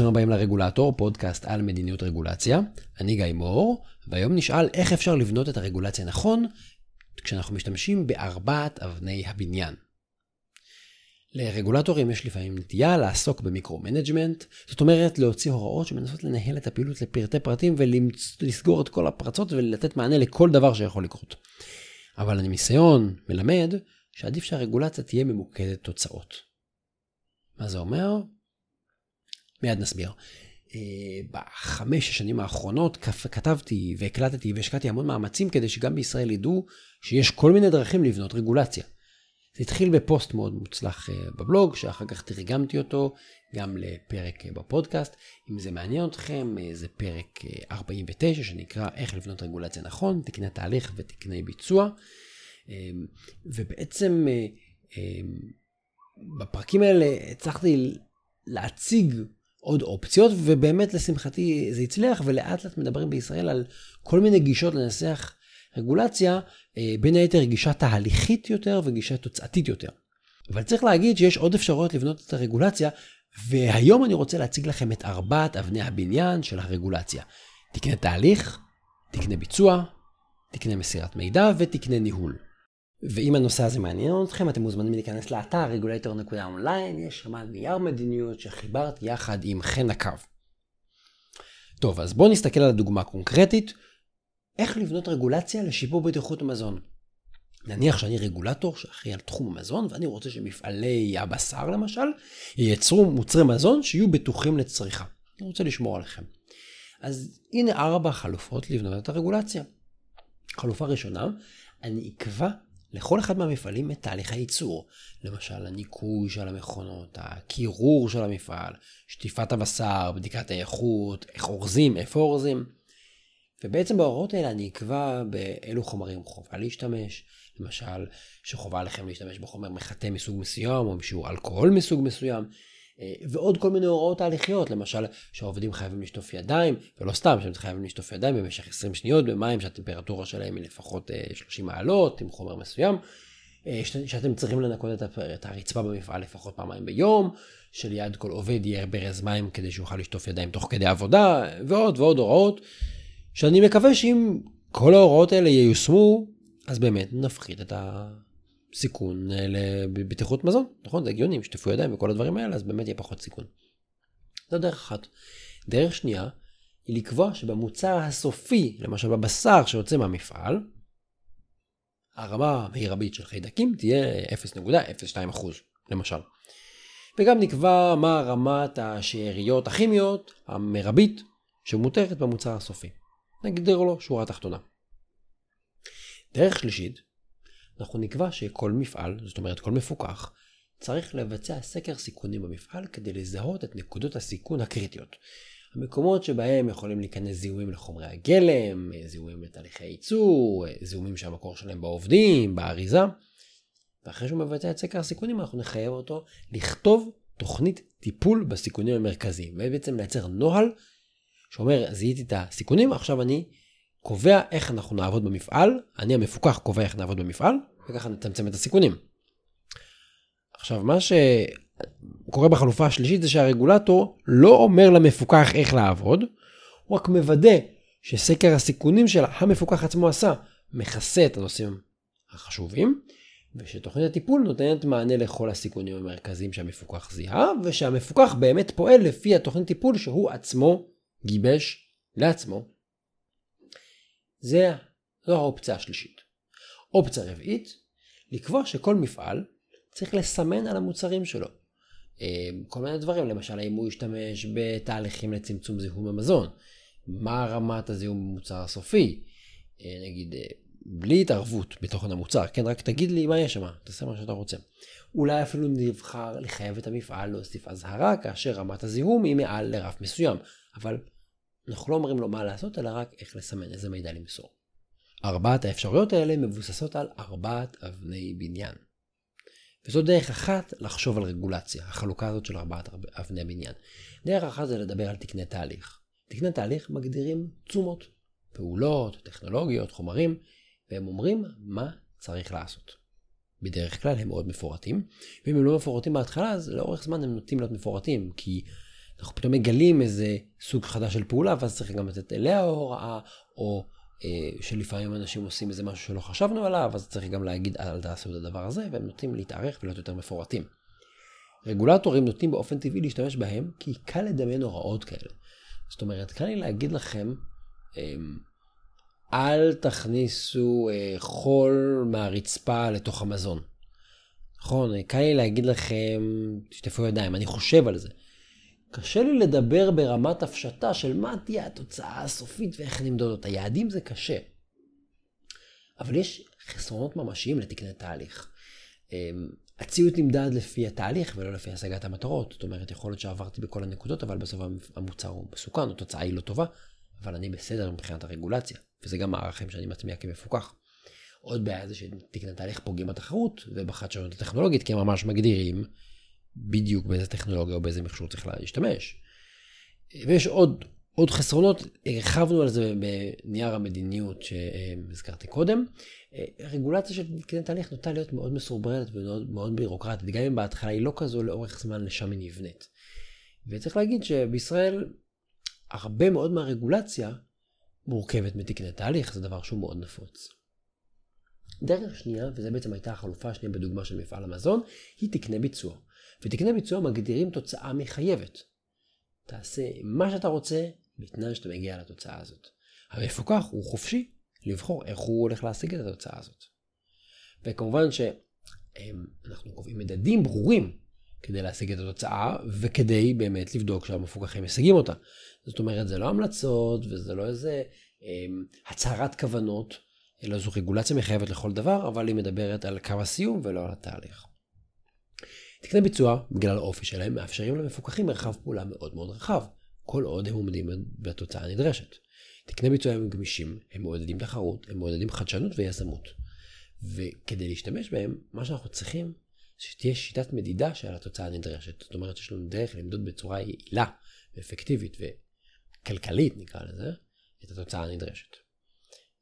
ברוכים הבאים לרגולטור, פודקאסט על מדיניות רגולציה. אני גיא מור, והיום נשאל איך אפשר לבנות את הרגולציה נכון כשאנחנו משתמשים בארבעת אבני הבניין. לרגולטורים יש לפעמים נטייה לעסוק במיקרו-מנג'מנט, זאת אומרת להוציא הוראות שמנסות לנהל את הפעילות לפרטי פרטים ולסגור את כל הפרצות ולתת מענה לכל דבר שיכול לקרות. אבל הניסיון מלמד שעדיף שהרגולציה תהיה ממוקדת תוצאות. מה זה אומר? מיד נסביר. אה, בחמש השנים האחרונות כתבתי והקלטתי והשקעתי המון מאמצים כדי שגם בישראל ידעו שיש כל מיני דרכים לבנות רגולציה. זה התחיל בפוסט מאוד מוצלח אה, בבלוג, שאחר כך תרגמתי אותו גם לפרק אה, בפודקאסט. אם זה מעניין אתכם, זה פרק 49 שנקרא איך לבנות רגולציה נכון, תקני תהליך ותקני ביצוע. ובעצם בפרקים האלה הצלחתי להציג עוד אופציות, ובאמת לשמחתי זה הצליח, ולאט לאט מדברים בישראל על כל מיני גישות לנסח רגולציה, אה, בין היתר גישה תהליכית יותר וגישה תוצאתית יותר. אבל צריך להגיד שיש עוד אפשרויות לבנות את הרגולציה, והיום אני רוצה להציג לכם את ארבעת אבני הבניין של הרגולציה. תקנה תהליך, תקנה ביצוע, תקנה מסירת מידע ותקנה ניהול. ואם הנושא הזה מעניין אתכם, אתם מוזמנים להיכנס לאתר regulator.online, יש שם נייר מדיניות שחיברתי יחד עם חן הקו. טוב, אז בואו נסתכל על הדוגמה קונקרטית, איך לבנות רגולציה לשיפור בטיחות המזון. נניח שאני רגולטור שאחראי על תחום המזון, ואני רוצה שמפעלי הבשר למשל, ייצרו מוצרי מזון שיהיו בטוחים לצריכה. אני רוצה לשמור עליכם. אז הנה ארבע חלופות לבנות את הרגולציה. חלופה ראשונה, אני אקבע לכל אחד מהמפעלים את תהליך הייצור. למשל, הניקוי של המכונות, הקירור של המפעל, שטיפת הבשר, בדיקת האיכות, איך אורזים, איפה אורזים. ובעצם בהוראות האלה אני אקבע באילו חומרים חובה להשתמש. למשל, שחובה עליכם להשתמש בחומר מחטא מסוג מסוים, או בשיעור אלכוהול מסוג מסוים. אה, ועוד כל מיני הוראות תהליכיות, למשל שהעובדים חייבים לשטוף ידיים, ולא סתם שהם חייבים לשטוף ידיים במשך 20 שניות במים שהטמפרטורה שלהם היא לפחות 30 אה, מעלות עם חומר מסוים, אה, שאתם צריכים לנקות את הרצפה במפעל לפחות פעמיים ביום, שליד כל עובד יהיה ברז מים כדי שיוכל לשטוף ידיים תוך כדי עבודה, ועוד ועוד הוראות, שאני מקווה שאם כל ההוראות האלה ייושמו, אז באמת נפחית את ה... סיכון אה, לבטיחות מזון, נכון? זה הגיוני, אם שטפו ידיים וכל הדברים האלה, אז באמת יהיה פחות סיכון. זו דרך אחת. דרך שנייה, היא לקבוע שבמוצר הסופי, למשל בבשר שיוצא מהמפעל, הרמה המרבית של חיידקים תהיה 0.02% למשל. וגם נקבע מה רמת השאריות הכימיות המרבית שמותרת במוצר הסופי. נגדיר לו שורה תחתונה. דרך שלישית, אנחנו נקבע שכל מפעל, זאת אומרת כל מפוקח, צריך לבצע סקר סיכונים במפעל כדי לזהות את נקודות הסיכון הקריטיות. המקומות שבהם יכולים להיכנס זיהומים לחומרי הגלם, זיהומים לתהליכי ייצור, זיהומים שהמקור שלהם בעובדים, באריזה. ואחרי שהוא מבצע את סקר הסיכונים אנחנו נחייב אותו לכתוב תוכנית טיפול בסיכונים המרכזיים. ובעצם לייצר נוהל שאומר, זיהיתי את הסיכונים, עכשיו אני קובע איך אנחנו נעבוד במפעל, אני המפוקח קובע איך נעבוד במפעל, וככה נצמצם את הסיכונים. עכשיו, מה שקורה בחלופה השלישית זה שהרגולטור לא אומר למפוקח איך לעבוד, הוא רק מוודא שסקר הסיכונים של המפוקח עצמו עשה מכסה את הנושאים החשובים, ושתוכנית הטיפול נותנת מענה לכל הסיכונים המרכזיים שהמפוקח זיהה, ושהמפוקח באמת פועל לפי התוכנית טיפול שהוא עצמו גיבש לעצמו. זה, זו האופציה השלישית. אופציה רביעית, לקבוע שכל מפעל צריך לסמן על המוצרים שלו. אה, כל מיני דברים, למשל האם הוא ישתמש בתהליכים לצמצום זיהום המזון, מה רמת הזיהום במוצר הסופי, אה, נגיד אה, בלי התערבות בתוכן המוצר, כן, רק תגיד לי מה יש שם, תעשה מה שאתה רוצה. אולי אפילו נבחר לחייב את המפעל להוסיף אזהרה כאשר רמת הזיהום היא מעל לרף מסוים, אבל אנחנו לא אומרים לו מה לעשות, אלא רק איך לסמן, איזה מידע למסור. ארבעת האפשרויות האלה מבוססות על ארבעת אבני בניין. וזו דרך אחת לחשוב על רגולציה, החלוקה הזאת של ארבעת אבני בניין. דרך אחת זה לדבר על תקני תהליך. תקני תהליך מגדירים תשומות, פעולות, טכנולוגיות, חומרים, והם אומרים מה צריך לעשות. בדרך כלל הם מאוד מפורטים, ואם הם לא מפורטים בהתחלה, אז לאורך זמן הם נוטים להיות מפורטים, כי אנחנו פתאום מגלים איזה סוג חדש של פעולה, ואז צריך גם לתת אליה הוראה, או אה, שלפעמים אנשים עושים איזה משהו שלא חשבנו עליו, אז צריך גם להגיד, אל תעשו את הדבר הזה, והם נוטים להתארך ולהיות יותר מפורטים. רגולטורים נוטים באופן טבעי להשתמש בהם, כי קל לדמיין הוראות כאלה. זאת אומרת, קל לי להגיד לכם, אמ, אל תכניסו אה, חול מהרצפה לתוך המזון. נכון, קל לי להגיד לכם, תשטפו ידיים, אני חושב על זה. קשה לי לדבר ברמת הפשטה של מה תהיה התוצאה הסופית ואיך נמדוד אותה. יעדים זה קשה. אבל יש חסרונות ממשיים לתקני תהליך. אמ, הציות נמדד לפי התהליך ולא לפי השגת המטרות. זאת אומרת, יכול להיות שעברתי בכל הנקודות, אבל בסוף המוצר הוא מסוכן, התוצאה היא לא טובה, אבל אני בסדר מבחינת הרגולציה. וזה גם הערכים שאני מטמיע כמפוקח. עוד בעיה זה שתקני תהליך פוגעים בתחרות ובחדשנות הטכנולוגית, כי הם ממש מגדירים בדיוק באיזה טכנולוגיה או באיזה מכשור צריך להשתמש. ויש עוד, עוד חסרונות, הרחבנו על זה בנייר המדיניות שהזכרתי קודם. רגולציה של תקני תהליך נוטה להיות מאוד מסורבלת ומאוד בירוקרטית, גם אם בהתחלה היא לא כזו, לאורך זמן לשם היא נבנית. וצריך להגיד שבישראל הרבה מאוד מהרגולציה מורכבת מתקני תהליך, זה דבר שהוא מאוד נפוץ. דרך שנייה, וזו בעצם הייתה החלופה השנייה בדוגמה של מפעל המזון, היא תקני ביצוע. ותקני ביצוע מגדירים תוצאה מחייבת. תעשה מה שאתה רוצה, בתנאי שאתה מגיע לתוצאה הזאת. המפוקח הוא חופשי לבחור איך הוא הולך להשיג את התוצאה הזאת. וכמובן שאנחנו קובעים מדדים ברורים כדי להשיג את התוצאה, וכדי באמת לבדוק שהמפוקחים משיגים אותה. זאת אומרת, זה לא המלצות, וזה לא איזה אה, הצהרת כוונות, אלא זו רגולציה מחייבת לכל דבר, אבל היא מדברת על קו הסיום ולא על התהליך. תקני ביצוע, בגלל האופי שלהם, מאפשרים למפוקחים מרחב פעולה מאוד מאוד רחב, כל עוד הם עומדים בתוצאה הנדרשת. תקני ביצוע הם גמישים, הם מעודדים תחרות, הם מעודדים חדשנות ויזמות. וכדי להשתמש בהם, מה שאנחנו צריכים, שתהיה שיטת מדידה של התוצאה הנדרשת. זאת אומרת, יש לנו דרך למדוד בצורה יעילה ואפקטיבית וכלכלית, נקרא לזה, את התוצאה הנדרשת.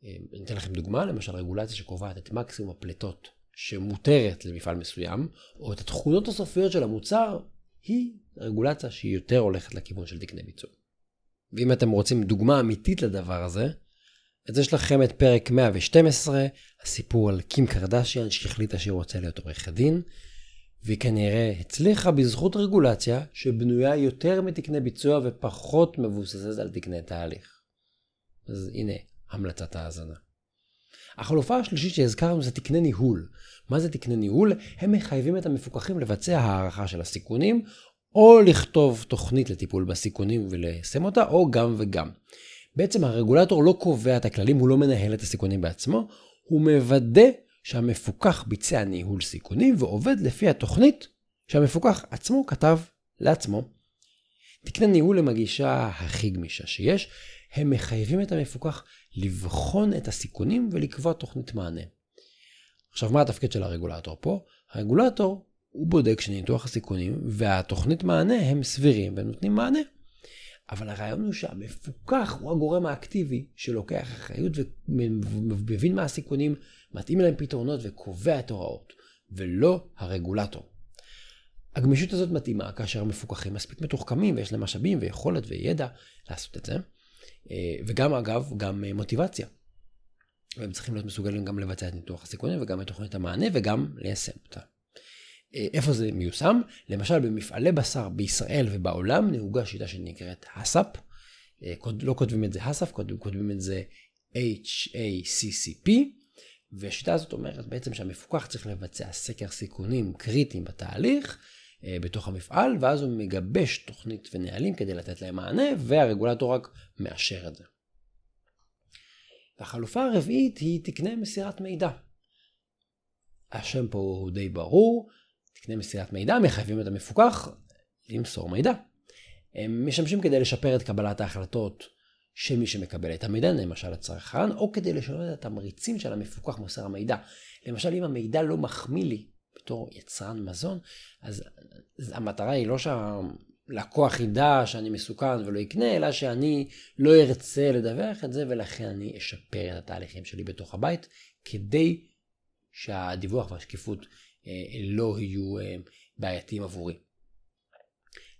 אני אתן לכם דוגמה, למשל רגולציה שקובעת את מקסימום הפליטות שמותרת למפעל מסוים, או את התכונות הסופיות של המוצר, היא רגולציה שהיא יותר הולכת לכיוון של תקני ביצוע. ואם אתם רוצים דוגמה אמיתית לדבר הזה, אז יש לכם את פרק 112, הסיפור על קים קרדשיאן שהחליטה שהיא רוצה להיות עורכת דין, והיא כנראה הצליחה בזכות רגולציה שבנויה יותר מתקני ביצוע ופחות מבוססת על תקני תהליך. אז הנה, המלצת האזנה. החלופה השלישית שהזכרנו זה תקני ניהול. מה זה תקני ניהול? הם מחייבים את המפוקחים לבצע הערכה של הסיכונים, או לכתוב תוכנית לטיפול בסיכונים וליישם אותה, או גם וגם. בעצם הרגולטור לא קובע את הכללים, הוא לא מנהל את הסיכונים בעצמו, הוא מוודא שהמפוקח ביצע ניהול סיכונים ועובד לפי התוכנית שהמפוקח עצמו כתב לעצמו. תקני ניהול הם הגישה הכי גמישה שיש, הם מחייבים את המפוקח לבחון את הסיכונים ולקבוע תוכנית מענה. עכשיו, מה התפקיד של הרגולטור פה? הרגולטור הוא בודק שניתוח הסיכונים והתוכנית מענה הם סבירים ונותנים מענה. אבל הרעיון הוא שהמפוקח הוא הגורם האקטיבי שלוקח אחריות ומבין מה הסיכונים, מתאים להם פתרונות וקובע את ההוראות, ולא הרגולטור. הגמישות הזאת מתאימה כאשר המפוקחים מספיק מתוחכמים ויש להם משאבים ויכולת וידע לעשות את זה. אה, וגם אגב, גם אה, מוטיבציה. והם צריכים להיות מסוגלים גם לבצע את ניתוח הסיכונים וגם את תוכנית המענה וגם ליישם אותה. אה, איפה זה מיושם? למשל במפעלי בשר בישראל ובעולם נהוגה שיטה שנקראת HACCP. לא כותבים את זה HACCP, כותבים את זה HACCP. והשיטה הזאת אומרת בעצם שהמפוקח צריך לבצע סקר סיכונים קריטיים בתהליך, בתוך המפעל, ואז הוא מגבש תוכנית ונהלים כדי לתת להם מענה, והרגולטור רק מאשר את זה. החלופה הרביעית היא תקני מסירת מידע. השם פה הוא די ברור, תקני מסירת מידע מחייבים את המפוקח למסור מידע. הם משמשים כדי לשפר את קבלת ההחלטות של מי שמקבל את המידע, למשל הצרכן, או כדי לשנות את התמריצים של המפוקח מוסר המידע. למשל, אם המידע לא מחמיא לי בתור יצרן מזון, אז, אז המטרה היא לא שהלקוח ידע שאני מסוכן ולא יקנה, אלא שאני לא ארצה לדווח את זה, ולכן אני אשפר את התהליכים שלי בתוך הבית, כדי שהדיווח והשקיפות אה, לא יהיו אה, בעייתיים עבורי.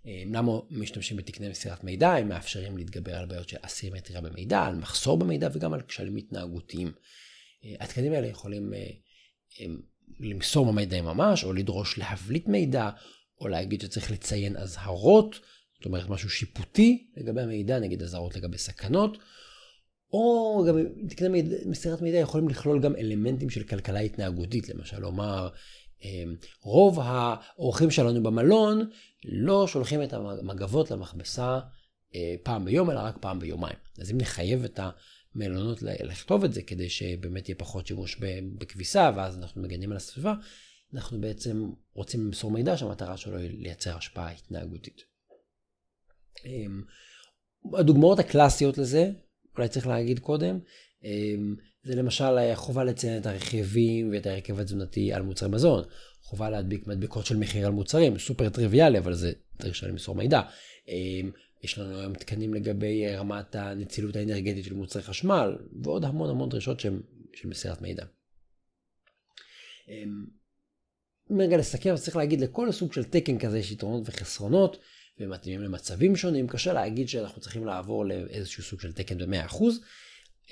למה משתמשים בתקני מסירת מידע? הם מאפשרים להתגבר על בעיות של אסימטריה במידע, על מחסור במידע וגם על כשלים התנהגותיים. התקנים האלה יכולים למסור במידע ממש, או לדרוש להבליט מידע, או להגיד שצריך לציין אזהרות, זאת אומרת משהו שיפוטי לגבי המידע, נגיד אזהרות לגבי סכנות, או גם תקני מידע, מסירת מידע יכולים לכלול גם אלמנטים של כלכלה התנהגותית, למשל לומר, אמ, רוב האורחים שלנו במלון לא שולחים את המגבות למכבסה אה, פעם ביום, אלא רק פעם ביומיים. אז אם נחייב את המלונות לכתוב את זה, כדי שבאמת יהיה פחות שימוש בכביסה, ואז אנחנו מגנים על הסביבה, אנחנו בעצם רוצים למסור מידע שהמטרה שלו היא לייצר השפעה התנהגותית. אמ, הדוגמאות הקלאסיות לזה, אולי צריך להגיד קודם, אמ, זה למשל חובה לציין את הרכיבים ואת ההרכב התזונתי על מוצרי מזון, חובה להדביק מדבקות של מחיר על מוצרים, סופר טריוויאלי, אבל זה דרישה למסור מידע. אמ, יש לנו היום תקנים לגבי רמת הנצילות האנרגטית של מוצרי חשמל, ועוד המון המון דרישות של, של מסירת מידע. רגע לסכם, צריך להגיד לכל סוג של תקן כזה יש יתרונות וחסרונות, ומתאימים למצבים שונים. קשה להגיד שאנחנו צריכים לעבור לאיזשהו סוג של תקן ב-100%.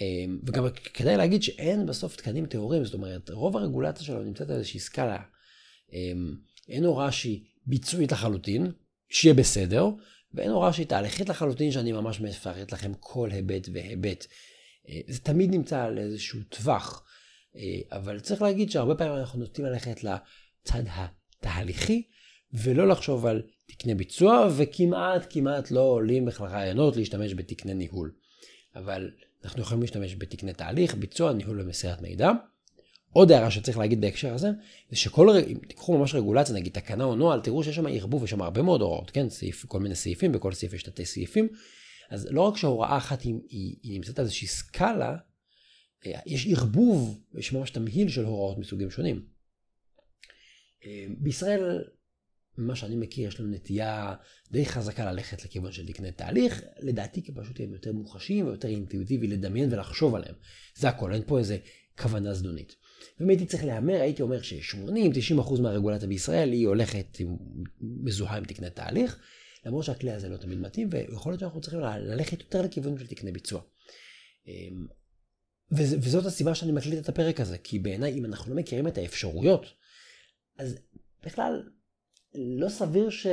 אמ, וגם כדאי להגיד שאין בסוף תקנים טהורים, זאת אומרת, רוב הרגולציה שלנו נמצאת על איזושהי סקאלה. אמ, אין הוראה שהיא ביצועית לחלוטין, שיהיה בסדר, ואין הוראה שהיא תהליכית לחלוטין, שאני ממש מפרט לכם כל היבט והיבט. אה, זה תמיד נמצא על איזשהו טווח, אה, אבל צריך להגיד שהרבה פעמים אנחנו נוטים ללכת לצד התהליכי, ולא לחשוב על תקני ביצוע, וכמעט כמעט לא עולים בכלל רעיונות להשתמש בתקני ניהול. אבל אנחנו יכולים להשתמש בתקני תהליך, ביצוע, ניהול ומסירת מידע. עוד הערה שצריך להגיד בהקשר הזה, זה שכל, אם תיקחו ממש רגולציה, נגיד תקנה או נוהל, תראו שיש שם ערבוב, יש שם הרבה מאוד הוראות, כן? סעיף, כל מיני סעיפים, בכל סעיף יש תתי סעיפים. אז לא רק שההוראה אחת היא, היא, היא נמצאת על איזושהי סקאלה, אה, יש ערבוב, יש ממש תמהיל של הוראות מסוגים שונים. אה, בישראל ממה שאני מכיר, יש לנו נטייה די חזקה ללכת לכיוון של תקני תהליך, לדעתי כי פשוט הם יותר מוחשיים ויותר אינטואיטיבי לדמיין ולחשוב עליהם. זה הכל, אין פה איזה כוונה זדונית. ואם הייתי צריך להמר, הייתי אומר ש-80-90% מהרגולציה בישראל היא הולכת מזוהה עם תקני תהליך, למרות שהכלי הזה לא תמיד מתאים, ויכול להיות שאנחנו צריכים ללכת יותר לכיוון של תקני ביצוע. אמ, וזאת הסיבה שאני מקליט את הפרק הזה, כי בעיניי אם אנחנו לא מכירים את האפשרויות, אז בכלל לא סביר ש...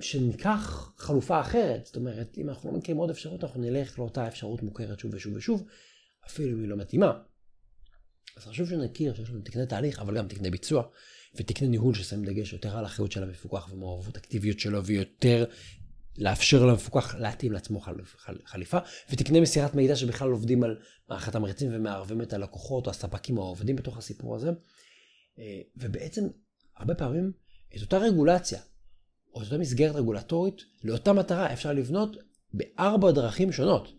שניקח חלופה אחרת. זאת אומרת, אם אנחנו לא מכירים עוד אפשרות, אנחנו נלך לאותה אפשרות מוכרת שוב ושוב ושוב, אפילו אם היא לא מתאימה. אז חשוב שנכיר שיש לנו תקני תהליך, אבל גם תקני ביצוע, ותקני ניהול ששמים דגש יותר על האחריות של המפוקח ומעורבות אקטיביות שלו, ויותר לאפשר למפוקח להתאים לעצמו חליפה, ותקני מסירת מידע שבכלל עובדים על מערכת המרצים ומערבים את הלקוחות או הספקים או העובדים בתוך הסיפור הזה. אה, ובעצם, הרבה פעמים את אותה רגולציה, או את אותה מסגרת רגולטורית, לאותה מטרה אפשר לבנות בארבע דרכים שונות.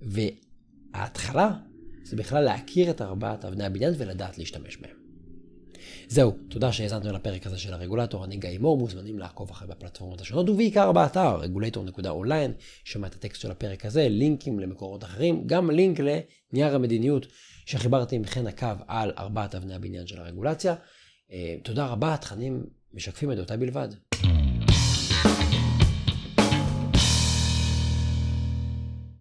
וההתחלה זה בכלל להכיר את ארבעת אבני הבניין ולדעת להשתמש בהם. זהו, תודה שהאזנתם לפרק הזה של הרגולטור, אני גיא מור, מוזמנים לעקוב אחרי בפלטפורמות השונות, ובעיקר באתר regulator.online, שמע את הטקסט של הפרק הזה, לינקים למקורות אחרים, גם לינק לנייר המדיניות שחיברתי עם חן הקו על ארבעת אבני הבניין של הרגולציה. אה, תודה רבה, תכנים משקפים את דעותיי בלבד.